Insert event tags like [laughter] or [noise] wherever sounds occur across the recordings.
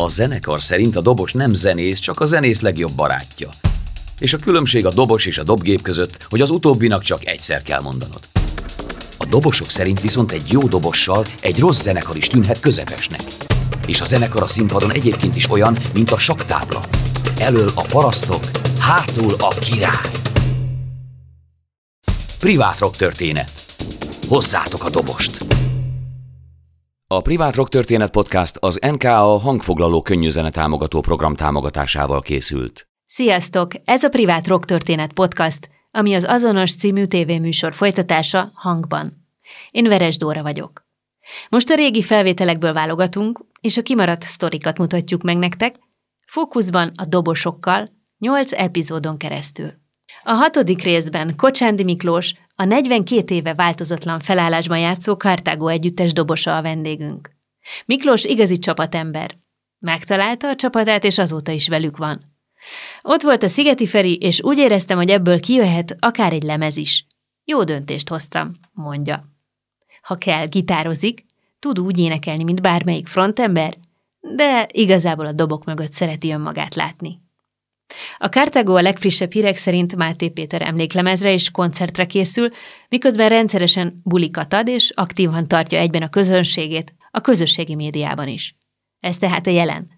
A zenekar szerint a dobos nem zenész, csak a zenész legjobb barátja. És a különbség a dobos és a dobgép között, hogy az utóbbinak csak egyszer kell mondanod. A dobosok szerint viszont egy jó dobossal egy rossz zenekar is tűnhet közepesnek. És a zenekar a színpadon egyébként is olyan, mint a saktábla. Elől a parasztok, hátul a király. Privát rock történet. Hozzátok a dobost! A Privát Rock Történet Podcast az NKA hangfoglaló könnyűzene támogató program támogatásával készült. Sziasztok! Ez a Privát Rock Történet Podcast, ami az azonos című tévéműsor folytatása hangban. Én Veres Dóra vagyok. Most a régi felvételekből válogatunk, és a kimaradt sztorikat mutatjuk meg nektek, fókuszban a dobosokkal, nyolc epizódon keresztül. A hatodik részben Kocsándi Miklós, a 42 éve változatlan felállásban játszó Kartágó együttes dobosa a vendégünk. Miklós igazi csapatember. Megtalálta a csapatát, és azóta is velük van. Ott volt a Szigeti Feri, és úgy éreztem, hogy ebből kijöhet akár egy lemez is. Jó döntést hoztam, mondja. Ha kell, gitározik, tud úgy énekelni, mint bármelyik frontember, de igazából a dobok mögött szereti önmagát látni. A Cartago a legfrissebb hírek szerint Máté Péter emléklemezre és koncertre készül, miközben rendszeresen bulikat ad és aktívan tartja egyben a közönségét, a közösségi médiában is. Ez tehát a jelen.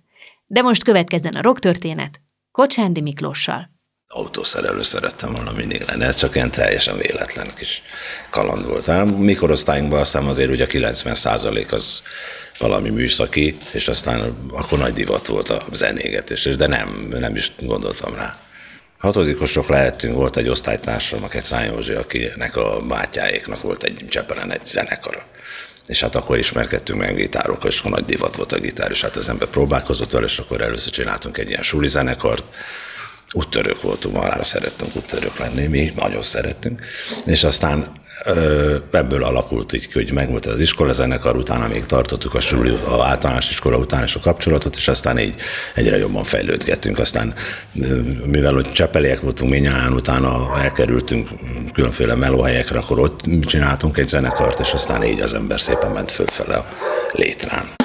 De most következzen a rock történet Kocsándi Miklóssal. Autószerelő szerettem volna mindig lenni, ez csak ilyen teljesen véletlen kis kaland volt. Mikorosztályunkban azt hiszem azért ugye a 90 az valami műszaki, és aztán akkor nagy divat volt a zenégetés, de nem, nem is gondoltam rá. Hatodikosok lehetünk, volt egy osztálytársam, a Száj Józsi, akinek a bátyáéknak volt egy Csepelen egy zenekara. És hát akkor ismerkedtünk meg gitárokkal, és akkor nagy divat volt a gitár, és hát az ember próbálkozott vele, és akkor először csináltunk egy ilyen suli zenekart, úttörők voltunk, magára szerettünk úttörők lenni, mi nagyon szerettünk, és aztán ebből alakult így, hogy megvolt az iskolazenekar, utána még tartottuk a, suli, a általános iskola után is a kapcsolatot, és aztán így egyre jobban fejlődgettünk. Aztán, mivel hogy csepeliek voltunk minnyáján, utána elkerültünk különféle melóhelyekre, akkor ott csináltunk egy zenekart, és aztán így az ember szépen ment fölfele a létrán.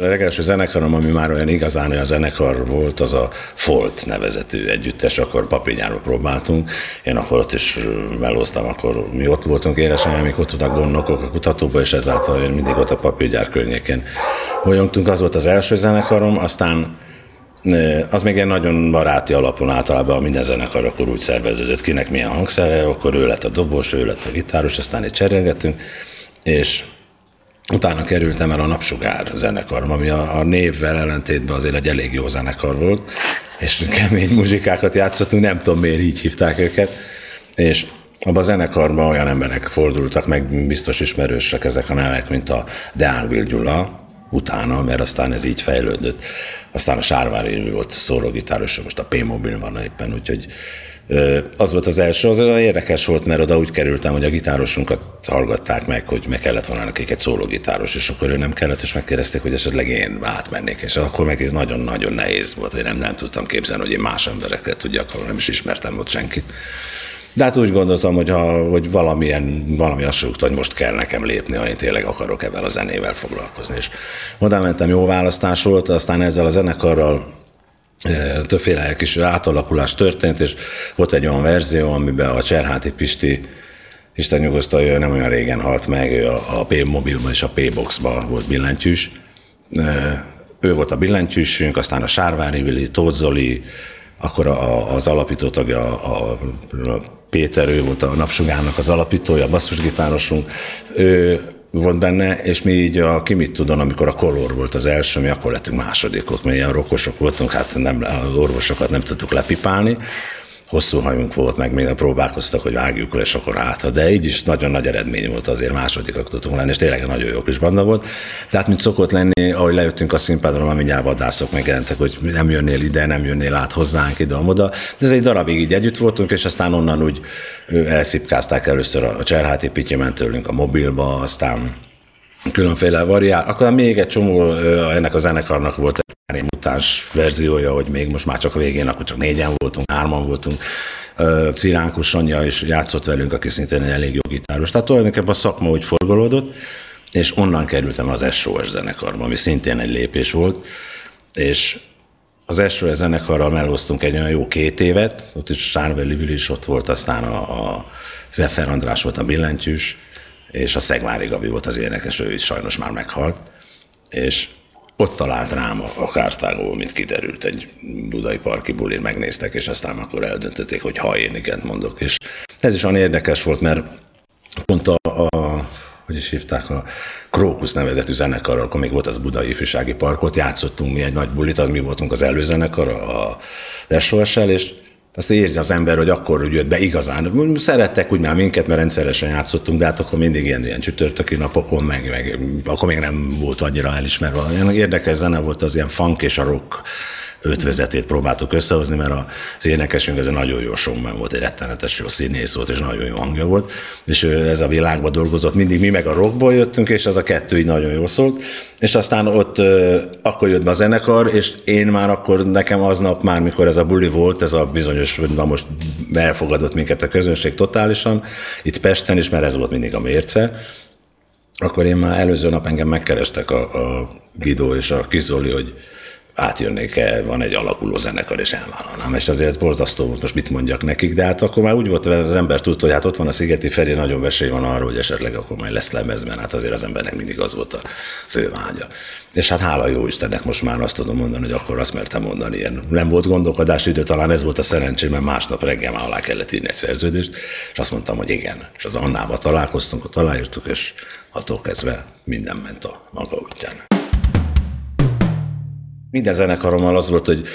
A legelső zenekarom, ami már olyan igazán olyan zenekar volt, az a Folt nevezetű együttes, akkor papírnyárba próbáltunk. Én akkor ott is melóztam, akkor mi ott voltunk édesanyám, amik ott voltak gondnokok a kutatóba, és ezáltal én mindig ott a papírgyár környékén bolyongtunk. Az volt az első zenekarom, aztán az még egy nagyon baráti alapon általában minden zenekar akkor úgy szerveződött, kinek milyen hangszere, akkor ő lett a dobos, ő lett a gitáros, aztán egy cserélgettünk, és Utána kerültem el a Napsugár zenekarom, ami a, a névvel ellentétben azért egy elég jó zenekar volt, és kemény muzsikákat játszottunk, nem tudom miért így hívták őket, és abban a zenekarban olyan emberek fordultak, meg biztos ismerősek ezek a nevek, mint a Deák Gyula, utána, mert aztán ez így fejlődött. Aztán a Sárvári volt szólógitáros, most a P-mobil van éppen, úgyhogy az volt az első, az olyan érdekes volt, mert oda úgy kerültem, hogy a gitárosunkat hallgatták meg, hogy meg kellett volna nekik egy szólógitáros, és akkor ő nem kellett, és megkérdezték, hogy esetleg én átmennék, és akkor meg ez nagyon-nagyon nehéz volt, hogy nem, nem tudtam képzelni, hogy én más emberekkel tudjak, ahol nem is ismertem ott senkit. De hát úgy gondoltam, hogy, ha, hogy valamilyen, valami azt hogy most kell nekem lépni, ha én tényleg akarok ebben a zenével foglalkozni. És oda mentem, jó választás volt, aztán ezzel a zenekarral többféle kis átalakulás történt, és volt egy olyan verzió, amiben a Cserháti Pisti Isten nyugosztal, ő nem olyan régen halt meg, ő a, a P-mobilban és a P-boxban volt billentyűs. Ő volt a billentyűsünk, aztán a Sárvári Vili, Tóth Zoli, akkor a, az alapító tagja, a, a Péter, ő volt a Napsugárnak az alapítója, a basszusgitárosunk. Ő volt benne, és mi így a ki mit tudom, amikor a kolor volt az első, mi akkor lettünk másodikok, mert ilyen rokosok voltunk, hát nem, az orvosokat nem tudtuk lepipálni, hosszú hajunk volt, meg minden próbálkoztak, hogy vágjuk le, és akkor át. De így is nagyon nagy eredmény volt azért, másodikak tudtunk lenni, és tényleg nagyon jó kis banda volt. Tehát, mint szokott lenni, ahogy lejöttünk a színpadra, már mindjárt vadászok megjelentek, hogy nem jönnél ide, nem jönnél át hozzánk ide, oda. De ez egy darabig így együtt voltunk, és aztán onnan úgy elszipkázták először a Cserháti Pityi ment tőlünk a mobilba, aztán különféle variál. Akkor még egy csomó ennek a zenekarnak volt egy mutáns verziója, hogy még most már csak a végén, akkor csak négyen voltunk, hárman voltunk. Ciránkus Sonja is játszott velünk, aki szintén egy elég jó gitáros. Tehát tulajdonképpen a szakma úgy forgolódott, és onnan kerültem az SOS zenekarba, ami szintén egy lépés volt, és az SOS zenekarral melóztunk egy olyan jó két évet, ott is Sárveli Vili is ott volt, aztán a, a Zeffer András volt a billentyűs, és a Szegvári Gabi volt az énekes, ő is sajnos már meghalt, és ott talált rám a kártágó, mint kiderült, egy budai parki bulin megnéztek, és aztán akkor eldöntötték, hogy ha én igent mondok. És ez is olyan érdekes volt, mert pont a, a hogy is hívták, a Krókusz nevezetű zenekarral, akkor még volt az Budai Ifjúsági Parkot, játszottunk mi egy nagy bulit, az mi voltunk az előzenekar, a SOS-sel, és azt érzi az ember, hogy akkor jött be igazán. Szerettek úgy már minket, mert rendszeresen játszottunk, de hát akkor mindig ilyen, ilyen csütörtöki napokon, meg, meg akkor még nem volt annyira elismerve. Ilyen érdekes zene volt az ilyen funk és a rock ötvezetét próbáltuk összehozni, mert az énekesünk ez egy nagyon jó showman volt, egy rettenetes jó színész volt, és nagyon jó hangja volt, és ő ez a világban dolgozott, mindig mi meg a rockból jöttünk, és az a kettő így nagyon jó szólt, és aztán ott akkor jött be a zenekar, és én már akkor nekem aznap már, mikor ez a buli volt, ez a bizonyos, na most elfogadott minket a közönség totálisan, itt Pesten is, mert ez volt mindig a mérce, akkor én már előző nap engem megkerestek a, a Guido és a Kizoli, hogy átjönnék-e, van egy alakuló zenekar, és elvállalnám. És azért ez borzasztó volt, most mit mondjak nekik, de hát akkor már úgy volt, hogy az ember tudta, hogy hát ott van a Szigeti Feri, nagyon vesély van arra, hogy esetleg akkor majd lesz lemezben, hát azért az embernek mindig az volt a fő vágya. És hát hála jó Istennek most már azt tudom mondani, hogy akkor azt mertem mondani, ilyen nem volt gondolkodási idő, talán ez volt a szerencsém, mert másnap reggel már alá kellett írni egy szerződést, és azt mondtam, hogy igen. És az Annába találkoztunk, ott aláírtuk, és attól kezdve minden ment a maga útján. Minden zenekarommal az volt, hogy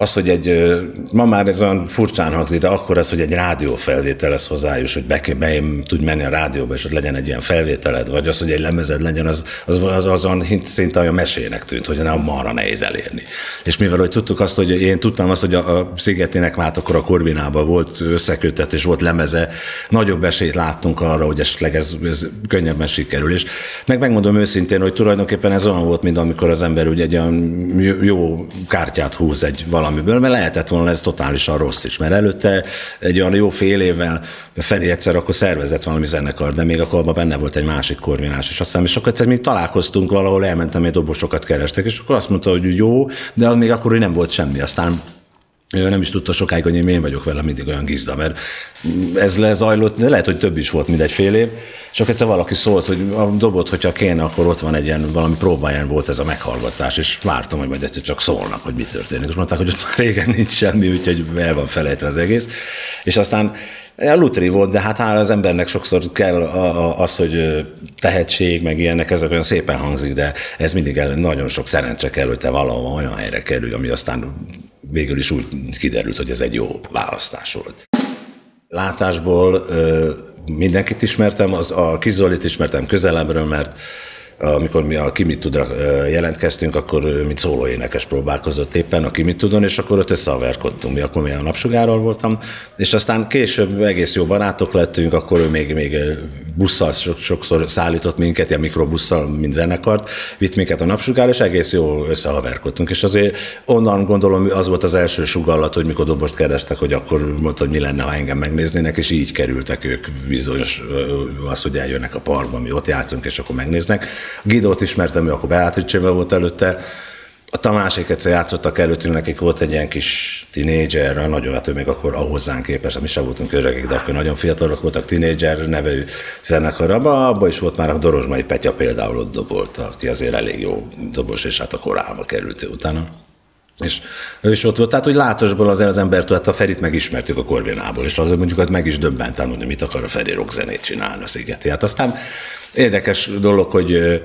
az, hogy egy, ma már ez olyan furcsán hangzik, de akkor ez, hogy egy rádiófelvétel lesz hozzájus, hogy be, be tudj menni a rádióba, és hogy legyen egy ilyen felvételed, vagy az, hogy egy lemezed legyen, az, az, az azon szinte olyan mesének tűnt, hogy nem marra nehéz elérni. És mivel hogy tudtuk azt, hogy én tudtam azt, hogy a, a Szigetének már akkor a Korvinában volt összekötet, és volt lemeze, nagyobb esélyt láttunk arra, hogy esetleg ez, ez könnyebben sikerül. És meg megmondom őszintén, hogy tulajdonképpen ez olyan volt, mint amikor az ember ugye egy olyan jó kártyát húz egy valami valamiből, mert lehetett volna ez totálisan rossz is, mert előtte egy olyan jó fél évvel Feri egyszer akkor szervezett valami zenekar, de még akkor benne volt egy másik korvinás, és aztán és akkor egyszer mi találkoztunk valahol, elmentem, egy dobosokat kerestek, és akkor azt mondta, hogy jó, de még akkor hogy nem volt semmi. Aztán ő nem is tudta sokáig, hogy én, vagyok vele mindig olyan gizda, mert ez lezajlott, de lehet, hogy több is volt, mint egy fél év, akkor egyszer valaki szólt, hogy a dobot, hogyha kéne, akkor ott van egy ilyen valami próbáján volt ez a meghallgatás, és vártam, hogy majd egyszer csak szólnak, hogy mi történik. És mondták, hogy ott már régen nincs semmi, úgyhogy el van felejtve az egész. És aztán a lutri volt, de hát az embernek sokszor kell az, hogy tehetség, meg ilyenek, ezek olyan szépen hangzik, de ez mindig el, nagyon sok szerencse kell, hogy te valahol olyan helyre kerülj, ami aztán végül is úgy kiderült, hogy ez egy jó választás volt. Látásból mindenkit ismertem, az, a Kizolit ismertem közelebbről, mert amikor mi a Kimit Tudra jelentkeztünk, akkor mint szólóénekes próbálkozott éppen a Kimit Tudon, és akkor ott összeaverkodtunk. Mi akkor mi a napsugárral voltam, és aztán később egész jó barátok lettünk, akkor ő még, még busszal sokszor szállított minket, ilyen mikrobusszal, mint zenekart, vitt minket a napsugár, és egész jó összehaverkodtunk. És azért onnan gondolom, az volt az első sugallat, hogy mikor dobost kerestek, hogy akkor mondta, hogy mi lenne, ha engem megnéznének, és így kerültek ők bizonyos, az, hogy eljönnek a parkba, mi ott játszunk, és akkor megnéznek. Gidót ismertem, ő akkor Beatrice volt előtte, a Tamásék egyszer játszottak előttünk, nekik volt egy ilyen kis tinédzser, nagyon, hát ő még akkor hozzánk képes, mi sem voltunk öregek, de akkor nagyon fiatalok voltak, tinédzser nevű zenekar. Abba, abba is volt már a Dorozsmai Petya például ott dobolt, aki azért elég jó dobos, és hát a korába került utána. És ő is ott volt. Tehát, hogy látosból azért az embertől, hát a Ferit megismertük a Korvinából, és azért mondjuk az meg is döbbentem, hogy mit akar a Feri rockzenét csinálni a Szigeti. Hát aztán érdekes dolog, hogy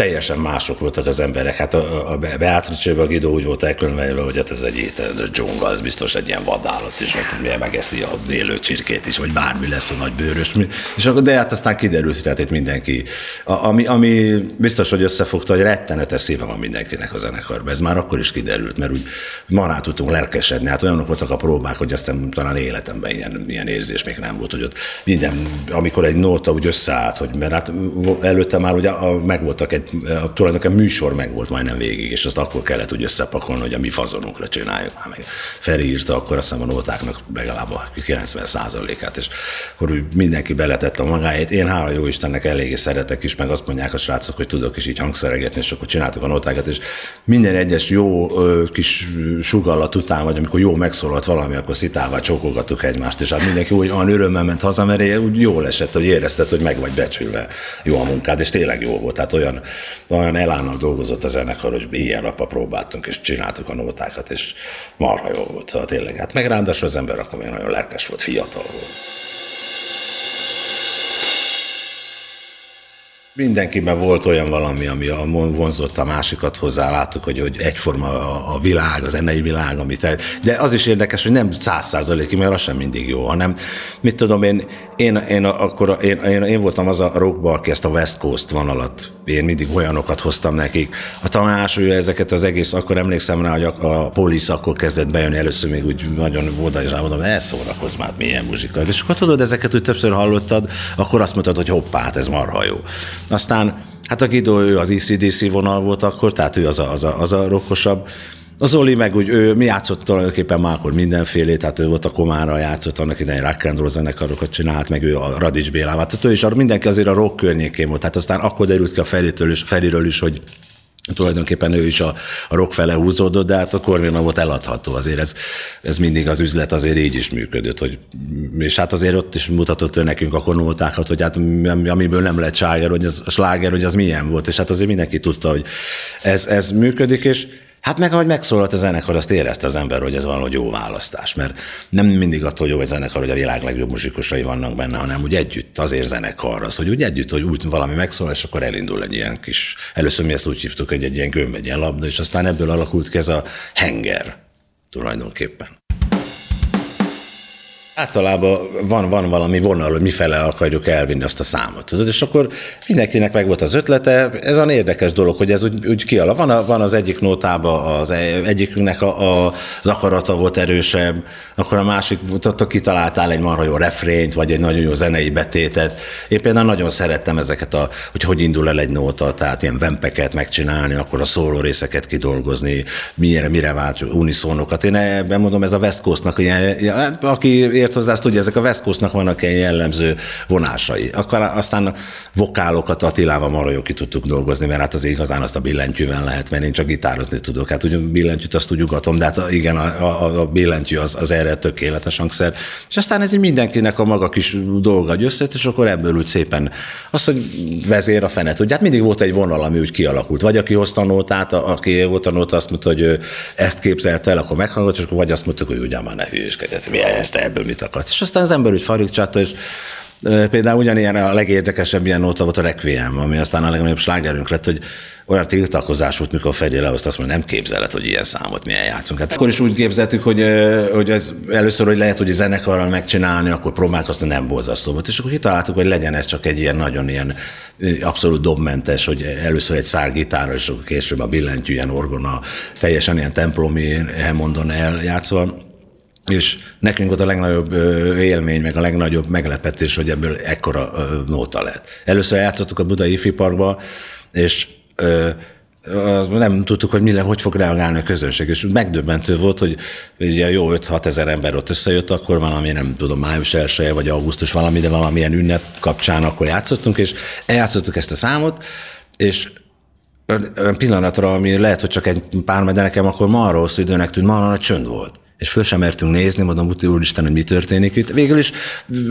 teljesen mások voltak az emberek. Hát a, a Beatrice-ben a Guido úgy volt elkönyvelve, hogy hát ez egy étel, a dzsunga, az biztos egy ilyen vadállat, és ott milyen megeszi a élő csirkét is, vagy bármi lesz, a nagy bőrös. És akkor, de hát aztán kiderült, hogy hát itt mindenki, a, ami, ami biztos, hogy összefogta, hogy rettenetes szíve van mindenkinek a zenekarban. Ez már akkor is kiderült, mert úgy mará tudtunk lelkesedni. Hát olyanok voltak a próbák, hogy aztán talán életemben ilyen, ilyen érzés még nem volt, hogy ott minden, amikor egy nóta úgy összeállt, hogy mert hát előtte már ugye megvoltak egy tulajdonképpen műsor meg volt majdnem végig, és azt akkor kellett úgy összepakolni, hogy a mi fazonunkra csináljuk. Hát meg Feri írta akkor azt hiszem a nótáknak legalább a 90 át és akkor mindenki beletette a magáét. Én hála jó Istennek eléggé szeretek is, meg azt mondják a srácok, hogy tudok is így hangszeregetni, és akkor csináltuk a nótákat, és minden egyes jó kis sugallat után, vagy amikor jó megszólalt valami, akkor szitával csókolgattuk egymást, és hát mindenki úgy olyan örömmel ment haza, mert úgy jól esett, hogy érezted, hogy meg vagy becsülve jó a munkád, és tényleg jó volt. Tehát olyan, olyan elánnal dolgozott a zenekar, hogy ilyen napra próbáltunk, és csináltuk a nótákat, és marha jó volt. Szóval tényleg, hát meg az ember akkor még nagyon lelkes volt, fiatal volt. Mindenkiben volt olyan valami, ami a vonzott a másikat hozzá, láttuk, hogy, hogy egyforma a, világ, az zenei világ, amit de az is érdekes, hogy nem száz százalékig, mert az sem mindig jó, hanem mit tudom én, én, én, akkor, én, én, én voltam az a rockba, aki ezt a West Coast vonalat, én mindig olyanokat hoztam nekik. A tanás, ő ezeket az egész, akkor emlékszem rá, hogy a, a polisz akkor kezdett bejönni, először még úgy nagyon oda is rámondom, ne szórakozz már, milyen muzsika. És akkor tudod, ezeket úgy többször hallottad, akkor azt mondtad, hogy hoppá, hát ez marha jó. Aztán Hát a Guido, ő az ECDC vonal volt akkor, tehát ő az a, az a, az a rokkosabb. Az Zoli meg úgy, ő, mi játszott tulajdonképpen már akkor mindenfélét, tehát ő volt a Komára játszott, annak idején rock and roll zenekarokat csinált, meg ő a Radics Bélával. Tehát ő is mindenki azért a rock környékén volt. Tehát aztán akkor derült ki a Feritől is, Feriről is, hogy tulajdonképpen ő is a, a rock fele húzódott, de hát a Corvina volt eladható. Azért ez, ez mindig az üzlet azért így is működött. Hogy, és hát azért ott is mutatott ő nekünk a konótákat, hogy hát amiből nem lett sláger, hogy az, sláger, hogy az milyen volt. És hát azért mindenki tudta, hogy ez, ez működik, és Hát meg, ahogy megszólalt a zenekar, azt érezte az ember, hogy ez valahogy jó választás, mert nem mindig attól jó egy zenekar, hogy a világ legjobb muzsikusai vannak benne, hanem úgy együtt azért zenekar az, hogy úgy együtt, hogy úgy valami megszólal, és akkor elindul egy ilyen kis, először mi ezt úgy hívtuk, hogy egy ilyen gömb, egy ilyen labda, és aztán ebből alakult ki ez a henger tulajdonképpen. Általában van, van valami vonal, hogy mifele akarjuk elvinni azt a számot, tudod? És akkor mindenkinek meg volt az ötlete, ez olyan érdekes dolog, hogy ez úgy, úgy kialak. Van, van az egyik nótában az egyikünknek a, a, az akarata volt erősebb, akkor a másik, ott kitaláltál egy marha jó refrényt, vagy egy nagyon jó zenei betétet. Én például nagyon szerettem ezeket, a, hogy hogy indul el egy nóta, tehát ilyen vempeket megcsinálni, akkor a szóló részeket kidolgozni, mire, mire vált uniszónokat. Én ebben mondom, ez a West Coast-nak, ilyen, aki ért hozzá, azt tudja, ezek a West Coast-nak vannak ilyen jellemző vonásai. Akkor aztán a vokálokat Attilával marha jó ki tudtuk dolgozni, mert hát az igazán azt a billentyűvel lehet, mert én csak gitározni tudok. Hát ugye billentyűt azt úgy ugatom, de hát igen, a, a, a billentyű az, az erre tökéletes hangszer. És aztán ez így mindenkinek a maga kis dolga, összejött, és akkor ebből úgy szépen az, hogy vezér a fenet. Ugye hát mindig volt egy vonal, ami úgy kialakult. Vagy aki hozta a nótát, aki volt nóta, azt mondta, hogy ezt képzelte el, akkor meghallgat, és akkor vagy azt mondta, hogy ugye már ne hülyeskedj, hát mi ezt ebből mit akart. És aztán az ember úgy farigcsatta, és Például ugyanilyen a legérdekesebb ilyen nóta volt a Requiem, ami aztán a legnagyobb slágerünk lett, hogy olyan tiltakozás volt, mikor Feri lehozta, azt mondja, nem képzeled, hogy ilyen számot milyen játszunk. Hát akkor is úgy képzeltük, hogy, hogy ez először, hogy lehet, hogy zenekarral megcsinálni, akkor próbálkoztam, nem borzasztó volt. És akkor kitaláltuk, hogy legyen ez csak egy ilyen nagyon ilyen abszolút dobmentes, hogy először egy szárgitára, és akkor később a billentyű, ilyen orgona, teljesen ilyen templomi Hammondon eljátszva és nekünk volt a legnagyobb élmény, meg a legnagyobb meglepetés, hogy ebből ekkora nóta lett. Először játszottuk a Budai Ifi Parkba, és nem tudtuk, hogy mire, hogy fog reagálni a közönség, és megdöbbentő volt, hogy ugye jó 5-6 ezer ember ott összejött, akkor valami, nem tudom, május 1 vagy augusztus valami, de valamilyen ünnep kapcsán akkor játszottunk, és eljátszottuk ezt a számot, és pillanatra, ami lehet, hogy csak egy pár, de nekem akkor ma arról időnek tűnt, ma nagy csönd volt és föl sem mertünk nézni, mondom, úristen, hogy mi történik itt. Végül is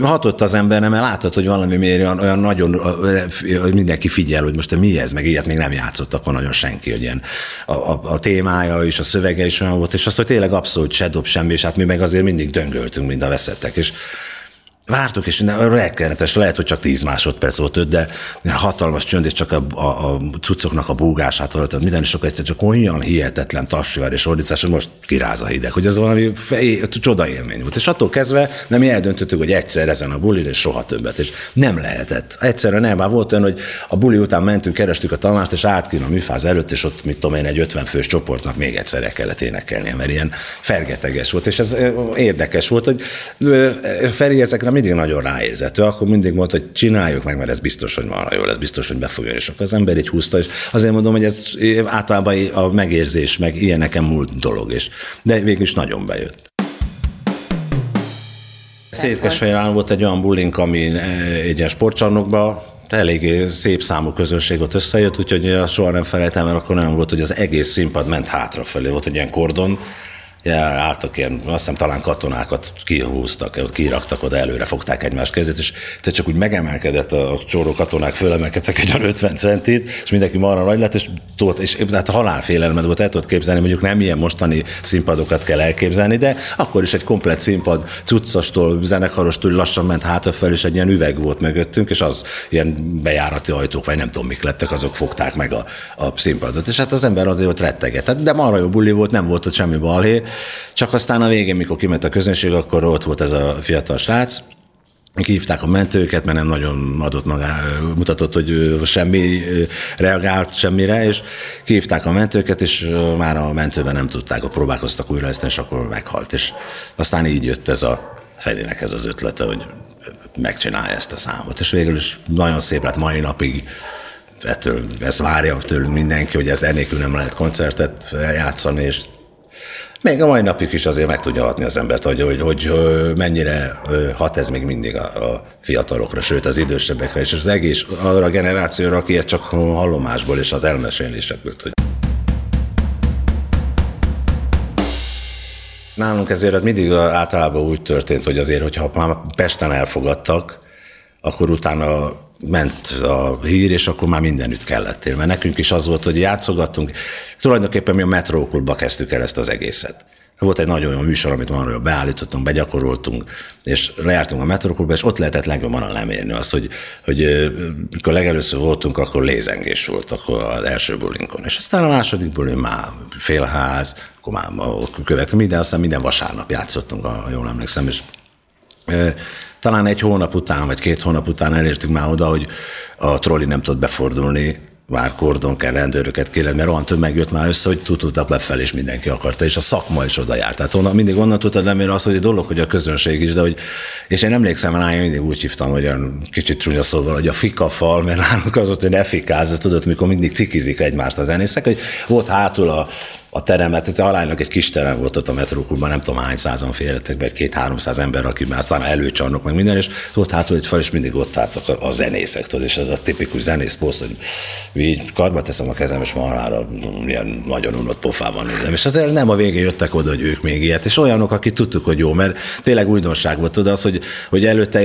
hatott az ember, mert látod, hogy valami miért olyan, olyan nagyon, hogy mindenki figyel, hogy most mi ez, meg ilyet még nem játszott akkor nagyon senki, hogy ilyen a, a, a témája és a szövege is olyan volt, és azt, hogy tényleg abszolút se dob semmi, és hát mi meg azért mindig döngöltünk, mind a veszettek, és Vártuk, és rettenetes, lehet, hogy csak 10 másodperc volt öt, de hatalmas csönd, és csak a, a, a cuccoknak a búgását hallottam, minden, akkor egyszer csak olyan hihetetlen tapsivar és ordítás, hogy most kiráz a hideg, hogy ez valami fej, csoda élmény volt. És attól kezdve nem eldöntöttük, hogy egyszer ezen a bulin, és soha többet, és nem lehetett. Egyszerre nem, már volt olyan, hogy a buli után mentünk, kerestük a tanást, és át a műfáz előtt, és ott, mit tudom én, egy 50 fős csoportnak még egyszer el kellett énekelni, mert ilyen fergeteges volt, és ez érdekes volt, hogy Feri ezekre mindig nagyon ráérzett. Ő akkor mindig mondta, hogy csináljuk meg, mert ez biztos, hogy van jó, ez biztos, hogy befogja. És akkor az ember így húzta, és azért mondom, hogy ez általában a megérzés, meg ilyen nekem múlt dolog, és de végül is nagyon bejött. Szétkesfehérván volt egy olyan bulink, ami eh, egy ilyen sportcsarnokban elég szép számú közönség ott összejött, úgyhogy soha nem felejtem, mert akkor nem volt, hogy az egész színpad ment hátrafelé. Volt egy ilyen kordon, Ja, álltak ilyen, azt hiszem talán katonákat kihúztak, kiraktak oda előre, fogták egymás kezét, és te csak úgy megemelkedett a csóró katonák, fölemelkedtek egy 50 centit, és mindenki marra nagy lett, és, tudott, és hát a halálfélelmet volt, el tudod képzelni, mondjuk nem ilyen mostani színpadokat kell elképzelni, de akkor is egy komplet színpad, cuccastól, zenekarostól lassan ment hátrafelé, és egy ilyen üveg volt mögöttünk, és az ilyen bejárati ajtók, vagy nem tudom mik lettek, azok fogták meg a, a színpadot. És hát az ember azért ott retteget. Hát, de marra jó buli volt, nem volt ott semmi balhé, csak aztán a végén, mikor kiment a közönség, akkor ott volt ez a fiatal srác, Kihívták a mentőket, mert nem nagyon adott magá, mutatott, hogy semmi reagált semmire, és kihívták a mentőket, és már a mentőben nem tudták, próbálkoztak újra ezt, és akkor meghalt. És aztán így jött ez a Felinek ez az ötlete, hogy megcsinálja ezt a számot. És végül is nagyon szép lett mai napig, ettől ezt várja tőlünk mindenki, hogy ez ennélkül nem lehet koncertet játszani, és még a mai napig is azért meg tudja hatni az embert, hogy, hogy, hogy mennyire hat ez még mindig a, a fiatalokra, sőt az idősebbekre, és az egész arra a generációra, aki ezt csak hallomásból és az elmesélésekből hogy Nálunk ezért az mindig általában úgy történt, hogy azért, hogyha már Pesten elfogadtak, akkor utána ment a hír, és akkor már mindenütt kellettél. Mert nekünk is az volt, hogy játszogattunk. Tulajdonképpen mi a metrókultba kezdtük el ezt az egészet. Volt egy nagyon jó műsor, amit arról beállítottunk, begyakoroltunk, és lejártunk a metrókultba, és ott lehetett legjobban lemérni azt, hogy, hogy mikor legelőször voltunk, akkor lézengés volt akkor az első bulinkon. És aztán a második bulin már félház, akkor már következő minden, aztán minden vasárnap játszottunk, ha jól emlékszem, és talán egy hónap után, vagy két hónap után elértünk már oda, hogy a trolli nem tudott befordulni, már kordon kell rendőröket kérni, mert olyan tömeg jött már össze, hogy tudtak befelé, és mindenki akarta, és a szakma is oda járt. Tehát onnan, mindig onnan tudtad nem azt, hogy egy dolog, hogy a közönség is, de hogy, és én emlékszem, hogy én mindig úgy hívtam, hogy olyan kicsit csúnya szóval, hogy a fikafal, mert nálunk az ott, hogy ne fikázza, tudod, mikor mindig cikizik egymást a zenészek, hogy volt hátul a a teremet, ez aránylag egy kis terem volt ott a metrókulban, nem tudom hány százan félretek be, két-háromszáz ember, aki már aztán előcsarnok, meg minden, és ott hátul egy fel, és mindig ott álltak a, a zenészek, tudod, és ez a tipikus zenész poszt, hogy így karba teszem a kezem, és marhára ilyen nagyon unott pofában nézem. És azért nem a végén jöttek oda, hogy ők még ilyet, és olyanok, akik tudtuk, hogy jó, mert tényleg újdonság volt, tudod, az, hogy, hogy előtte,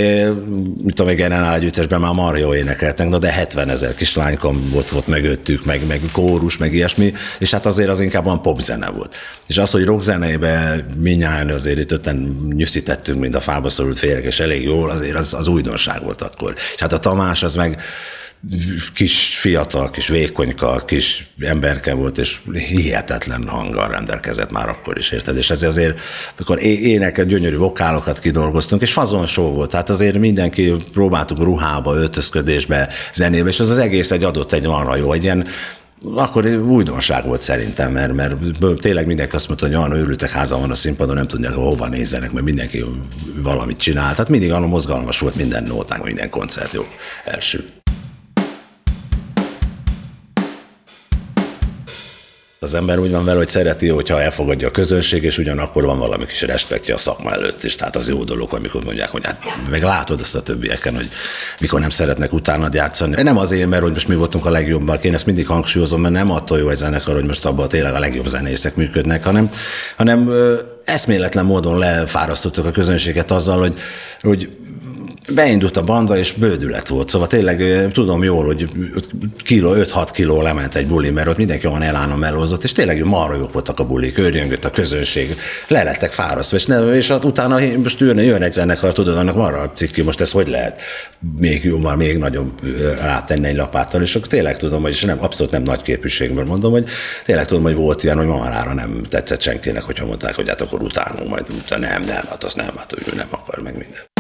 mit tudom, egy generál együttesben már marha jó énekeltek, de 70 ezer kislánykom volt, volt mögöttük, meg, meg kórus, meg ilyesmi, és hát azért az inkább olyan popzene volt. És az, hogy rockzenébe minnyáján azért itt öten nyűszítettünk, mint a fába szorult féreg, és elég jól, azért az, az újdonság volt akkor. És hát a Tamás az meg kis fiatal, kis vékonyka, kis emberke volt, és hihetetlen hanggal rendelkezett már akkor is, érted? És ezért azért, akkor éneket, gyönyörű vokálokat kidolgoztunk, és fazon show volt, tehát azért mindenki próbáltuk ruhába, öltözködésbe, zenébe, és az az egész egy adott egy marha jó, egy ilyen akkor újdonság volt szerintem, mert, mert tényleg mindenki azt mondta, hogy olyan őrültek házan van a színpadon, nem tudják, hova nézzenek, mert mindenki valamit csinál. Tehát mindig olyan mozgalmas volt minden nótánk, minden koncert, jó, első. Az ember úgy van vele, hogy szereti, hogyha elfogadja a közönség, és ugyanakkor van valami kis respektje a szakma előtt is. Tehát az jó dolog, amikor mondják, hogy hát meg látod ezt a többieken, hogy mikor nem szeretnek utána játszani. Nem azért, mert hogy most mi voltunk a legjobbak, én ezt mindig hangsúlyozom, mert nem attól jó egy zenekar, hogy most abban tényleg a legjobb zenészek működnek, hanem, hanem eszméletlen módon lefárasztottuk a közönséget azzal, hogy, hogy beindult a banda, és bődület volt. Szóval tényleg tudom jól, hogy kiló, 5-6 kiló lement egy buli, mert ott mindenki olyan elánom melózott, és tényleg marha jók voltak a buli, körjöngött a közönség, le lettek fárasztva, és, ne, és hát utána most jön, jön egy zenekar, tudod, annak marha cikki, most ez hogy lehet még jobban, még nagyobb rátenni egy lapáttal, és akkor tényleg tudom, hogy és nem, abszolút nem nagy képviségből mondom, hogy tényleg tudom, hogy volt ilyen, hogy marára nem tetszett senkinek, hogyha mondták, hogy hát akkor utánunk, majd utána nem, nem, hát az nem, hát ő nem akar meg minden.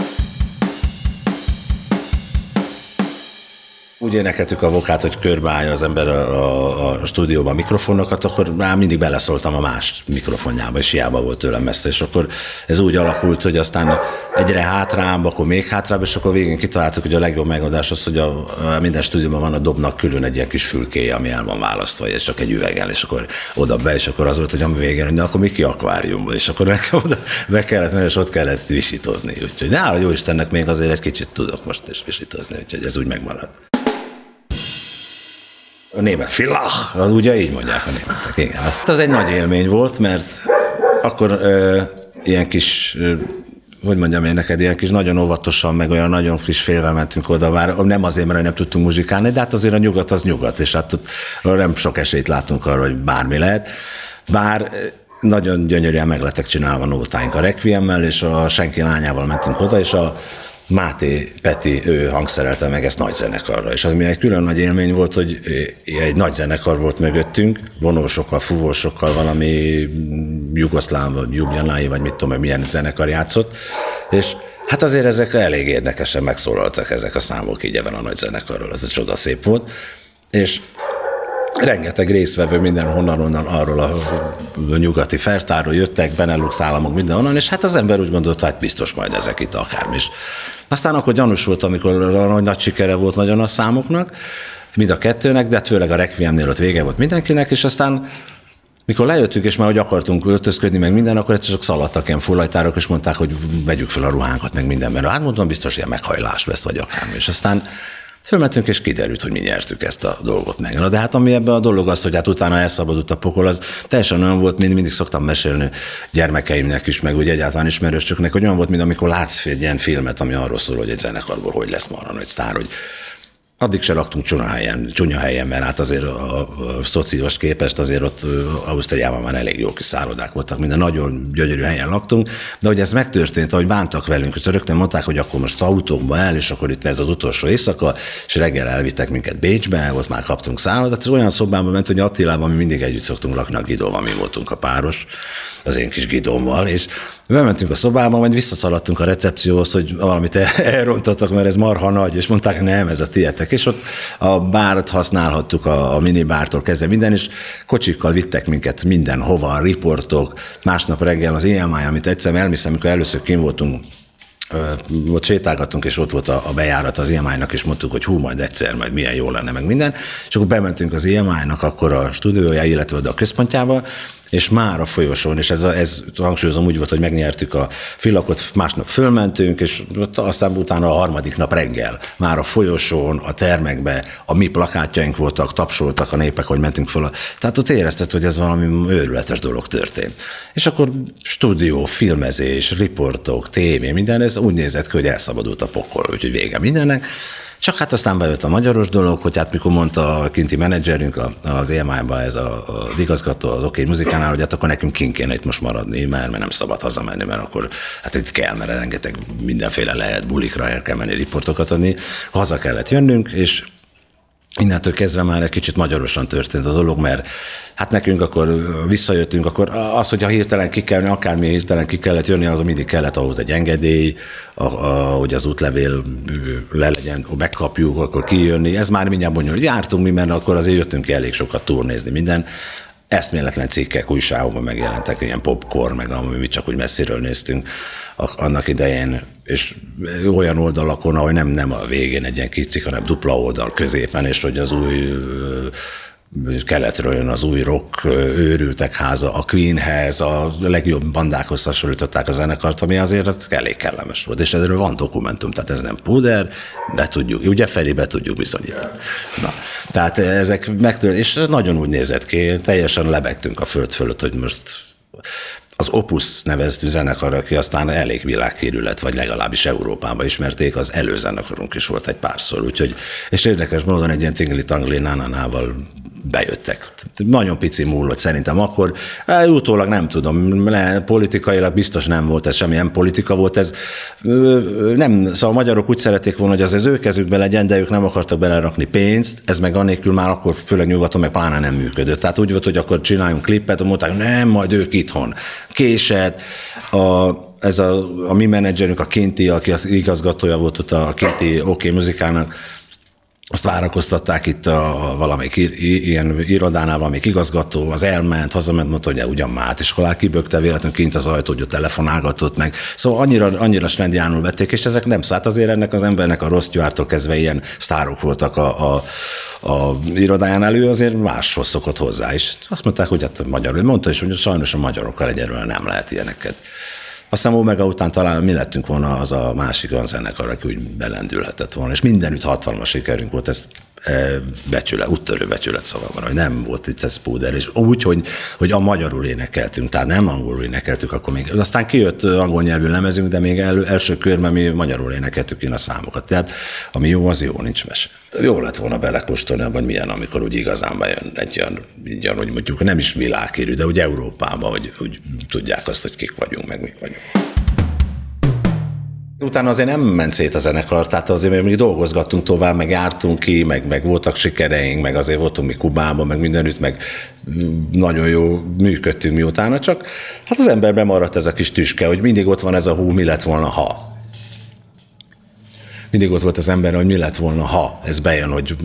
Úgy énekeltük a vokát, hogy körbeállja az ember a, a, a stúdióban a mikrofonokat, akkor már mindig beleszóltam a más mikrofonjába, és hiába volt tőlem messze, és akkor ez úgy alakult, hogy aztán egyre hátrább, akkor még hátrább, és akkor végén kitaláltuk, hogy a legjobb megoldás az, hogy a, a minden stúdióban van a dobnak külön egy ilyen kis fülkéje, ami el van választva, és csak egy üveggel, és akkor oda be, és akkor az volt, hogy ami végén, hogy akkor mi ki akváriumban, és akkor meg, [laughs] oda be kellett menni, és ott kellett visítozni. Úgyhogy de jó Istennek még azért egy kicsit tudok most is visítozni, úgyhogy ez úgy megmarad. A német filach, ugye így mondják a németek, igen. Azt, az egy nagy élmény volt, mert akkor ö, ilyen kis ö, hogy mondjam én neked, ilyen kis nagyon óvatosan, meg olyan nagyon friss félvel mentünk oda, már nem azért, mert nem tudtunk muzsikálni, de hát azért a nyugat az nyugat, és hát ott nem sok esélyt látunk arra, hogy bármi lehet. Bár nagyon gyönyörűen meg lettek csinálva nótáink a Requiemmel, és a Senki lányával mentünk oda, és a Máté Peti, ő hangszerelte meg ezt nagy zenekarra, és az mi egy külön nagy élmény volt, hogy egy nagy zenekar volt mögöttünk, vonósokkal, fúvósokkal, valami jugoszláv, vagy jubjanái, vagy mit tudom, milyen zenekar játszott, és hát azért ezek elég érdekesen megszólaltak ezek a számok így ebben a nagy zenekarról, ez a csoda szép volt, és rengeteg részvevő mindenhonnan onnan arról a nyugati fertáról jöttek, Benelux államok mindenhonnan, és hát az ember úgy gondolta, hogy biztos majd ezek itt akármi is. Aztán akkor gyanús volt, amikor nagy sikere volt nagyon a számoknak, mind a kettőnek, de hát főleg a Requiemnél ott vége volt mindenkinek, és aztán mikor lejöttünk, és már hogy akartunk öltözködni, meg minden, akkor egyszer csak szaladtak ilyen fullajtárok, és mondták, hogy vegyük fel a ruhánkat, meg minden, mert hát mondom, biztos ilyen meghajlás lesz, vagy akármi. És aztán Fölmentünk, és kiderült, hogy mi nyertük ezt a dolgot meg. Na, de hát ami ebben a dolog az, hogy hát utána elszabadult a pokol, az teljesen olyan volt, mint mindig szoktam mesélni gyermekeimnek is, meg úgy egyáltalán ismerősöknek, hogy olyan volt, mint amikor látsz egy ilyen filmet, ami arról szól, hogy egy zenekarból hogy lesz marra nagy sztár, hogy Addig se laktunk csúnya helyen, csúnya helyen, mert hát azért a, a, szociós képest azért ott Ausztriában már elég jó kis szállodák voltak, minden nagyon gyönyörű helyen laktunk, de hogy ez megtörtént, ahogy bántak velünk, hogy rögtön mondták, hogy akkor most autókba el, és akkor itt ez az utolsó éjszaka, és reggel elvittek minket Bécsbe, ott már kaptunk szállodát, és olyan szobában ment, hogy Attilában mi mindig együtt szoktunk lakni a Gidóval, mi voltunk a páros, az én kis Gidómmal, és Bementünk a szobába, majd visszaszaladtunk a recepcióhoz, hogy valamit elrontottak, mert ez marha nagy, és mondták, nem, ez a tietek. És ott a bárt használhattuk, a, a minibártól kezdve minden, és kocsikkal vittek minket mindenhova, a riportok, másnap reggel az EMI, amit egyszer elmiszem, amikor először kim voltunk ott sétálgattunk, és ott volt a, a bejárat az EMI-nak, és mondtuk, hogy hú, majd egyszer, majd milyen jó lenne, meg minden. És akkor bementünk az EMI-nak akkor a stúdiója, illetve a központjába, és már a folyosón, és ez, a, ez hangsúlyozom úgy volt, hogy megnyertük a filakot, másnap fölmentünk, és aztán utána a harmadik nap reggel már a folyosón, a termekbe, a mi plakátjaink voltak, tapsoltak a népek, hogy mentünk föl. Tehát ott érezted, hogy ez valami őrületes dolog történt. És akkor stúdió, filmezés, riportok, tévé, minden, ez úgy nézett ki, hogy elszabadult a pokol, úgyhogy vége mindennek. Csak hát aztán bejött a magyaros dolog, hogy hát mikor mondta a kinti menedzserünk az EMI-ba, ez a, az igazgató, az OK muzikánál, hogy hát akkor nekünk kint kéne itt most maradni, mert, mert nem szabad hazamenni, mert akkor hát itt kell, mert rengeteg mindenféle lehet bulikra el kell menni, riportokat adni. Haza kellett jönnünk, és innentől kezdve már egy kicsit magyarosan történt a dolog, mert hát nekünk akkor visszajöttünk, akkor az, hogy a hirtelen ki kell, akármi hirtelen ki kellett jönni, az mindig kellett ahhoz egy engedély, a, a, hogy az útlevél le legyen, megkapjuk, akkor kijönni. Ez már mindjárt bonyolult. Jártunk mi, mert akkor azért jöttünk ki elég sokat turnézni minden eszméletlen cikkek újságokban megjelentek, ilyen popcorn, meg ami mi csak úgy messziről néztünk annak idején, és olyan oldalakon, ahogy nem, nem a végén egy ilyen kis cikk, hanem dupla oldal középen, és hogy az új keletről jön az új rock őrültek háza, a Queenhez, a legjobb bandákhoz hasonlították a zenekart, ami azért az elég kellemes volt, és erről van dokumentum, tehát ez nem puder, be tudjuk, ugye felé be tudjuk bizonyítani. Na, tehát ezek megtört, és nagyon úgy nézett ki, teljesen lebegtünk a föld fölött, hogy most az Opus neveztű zenekar, aki aztán elég világhírű lett, vagy legalábbis Európában ismerték, az előzenekarunk is volt egy párszor, úgyhogy, és érdekes módon egy ilyen tingli-tangli nánánával bejöttek. Nagyon pici múlott szerintem akkor, hát, utólag nem tudom, le, politikailag biztos nem volt ez, semmilyen politika volt ez. Nem, szóval a magyarok úgy szerették volna, hogy az az ő kezükbe legyen, de ők nem akartak belerakni pénzt, ez meg annélkül már akkor főleg nyugaton meg pláne nem működött. Tehát úgy volt, hogy akkor csináljunk klippet, mondták, nem, majd ők itthon. Késett, a, ez a, a mi menedzserünk, a Kinti, aki az igazgatója volt ott a Kinti OK Muzikának, azt várakoztatták itt a, a valamelyik ilyen irodánál, valamelyik igazgató, az elment, hazament, mondta, hogy ugyan már, és akkor kibökte véletlenül kint az ajtót, hogy telefonálgatott meg. Szóval annyira, annyira slendiánul vették, és ezek nem szállt azért ennek az embernek a rossz gyártól kezdve ilyen sztárok voltak a, a, a irodáján elő, azért máshoz szokott hozzá is. Azt mondták, hogy hát magyarul, mondta is, hogy sajnos a magyarokkal egyelőre nem lehet ilyeneket. Aztán Omega után talán mi lettünk volna az a másik olyan zenekar, aki úgy belendülhetett volna, és mindenütt hatalmas sikerünk volt, ez e, becsület, úttörő becsület szavamra, hogy nem volt itt ez púder, és úgy, hogy, hogy a magyarul énekeltünk, tehát nem angolul énekeltük, akkor még, aztán kijött angol nyelvű lemezünk, de még el, első körben mi magyarul énekeltük én a számokat, tehát ami jó, az jó, nincs mese. Jó lett volna belekóstolni hogy milyen, amikor úgy igazán bejön egy olyan, így, hogy mondjuk nem is világkérű, de úgy Európában, hogy úgy tudják azt, hogy kik vagyunk, meg mik vagyunk. Utána azért nem ment szét a zenekar, tehát azért még dolgozgattunk tovább, meg jártunk ki, meg, meg voltak sikereink, meg azért voltunk mi Kubában, meg mindenütt, meg nagyon jó működtünk miutána, csak hát az emberben maradt ez a kis tüske, hogy mindig ott van ez a hú, mi lett volna, ha. Mindig ott volt az ember, hogy mi lett volna, ha. Ez bejön, hogy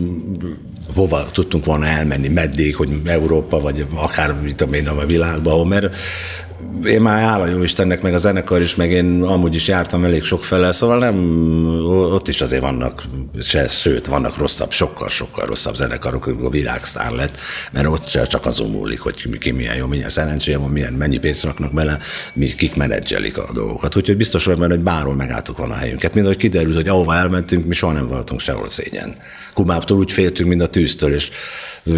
hova tudtunk volna elmenni, meddig, hogy Európa, vagy akár, mit tudom én, a világba, mert én már áll a jó Istennek, meg a zenekar is, meg én amúgy is jártam elég sok fele, szóval nem, ott is azért vannak, se, sőt, vannak rosszabb, sokkal-sokkal rosszabb zenekarok, a világsztár lett, mert ott csak azon múlik, hogy ki milyen jó, milyen szerencséje van, milyen, mennyi pénzt raknak bele, mi, kik menedzselik a dolgokat. Úgyhogy biztos vagyok benne, hogy bárhol megálltuk volna a helyünket. Mind, hogy kiderült, hogy ahova elmentünk, mi soha nem voltunk sehol szégyen. Kubáptól úgy féltünk, mint a tűztől, és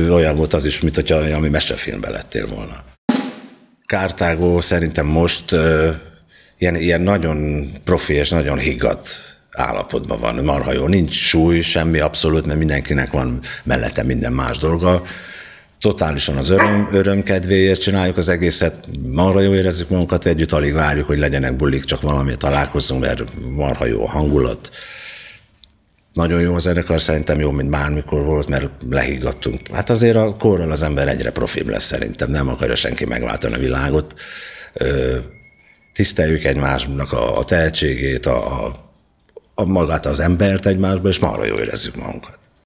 olyan volt az is, mint hogyha ami mesefilmbe lettél volna. Kártágó szerintem most uh, ilyen, ilyen nagyon profi és nagyon higgadt állapotban van, marha jó. Nincs súly, semmi abszolút, mert mindenkinek van mellette minden más dolga. Totálisan az öröm, öröm kedvéért csináljuk az egészet, marha jó érezzük magunkat együtt, alig várjuk, hogy legyenek bulik, csak valamit találkozzunk, mert marha jó a hangulat. Nagyon jó a zenekar, szerintem jó, mint bármikor volt, mert lehiggadtunk. Hát azért a korral az ember egyre profibb lesz szerintem, nem akarja senki megváltani a világot. Tiszteljük egymásnak a, tehetségét, a, a magát az embert egymásba, és marra jó érezzük magunkat.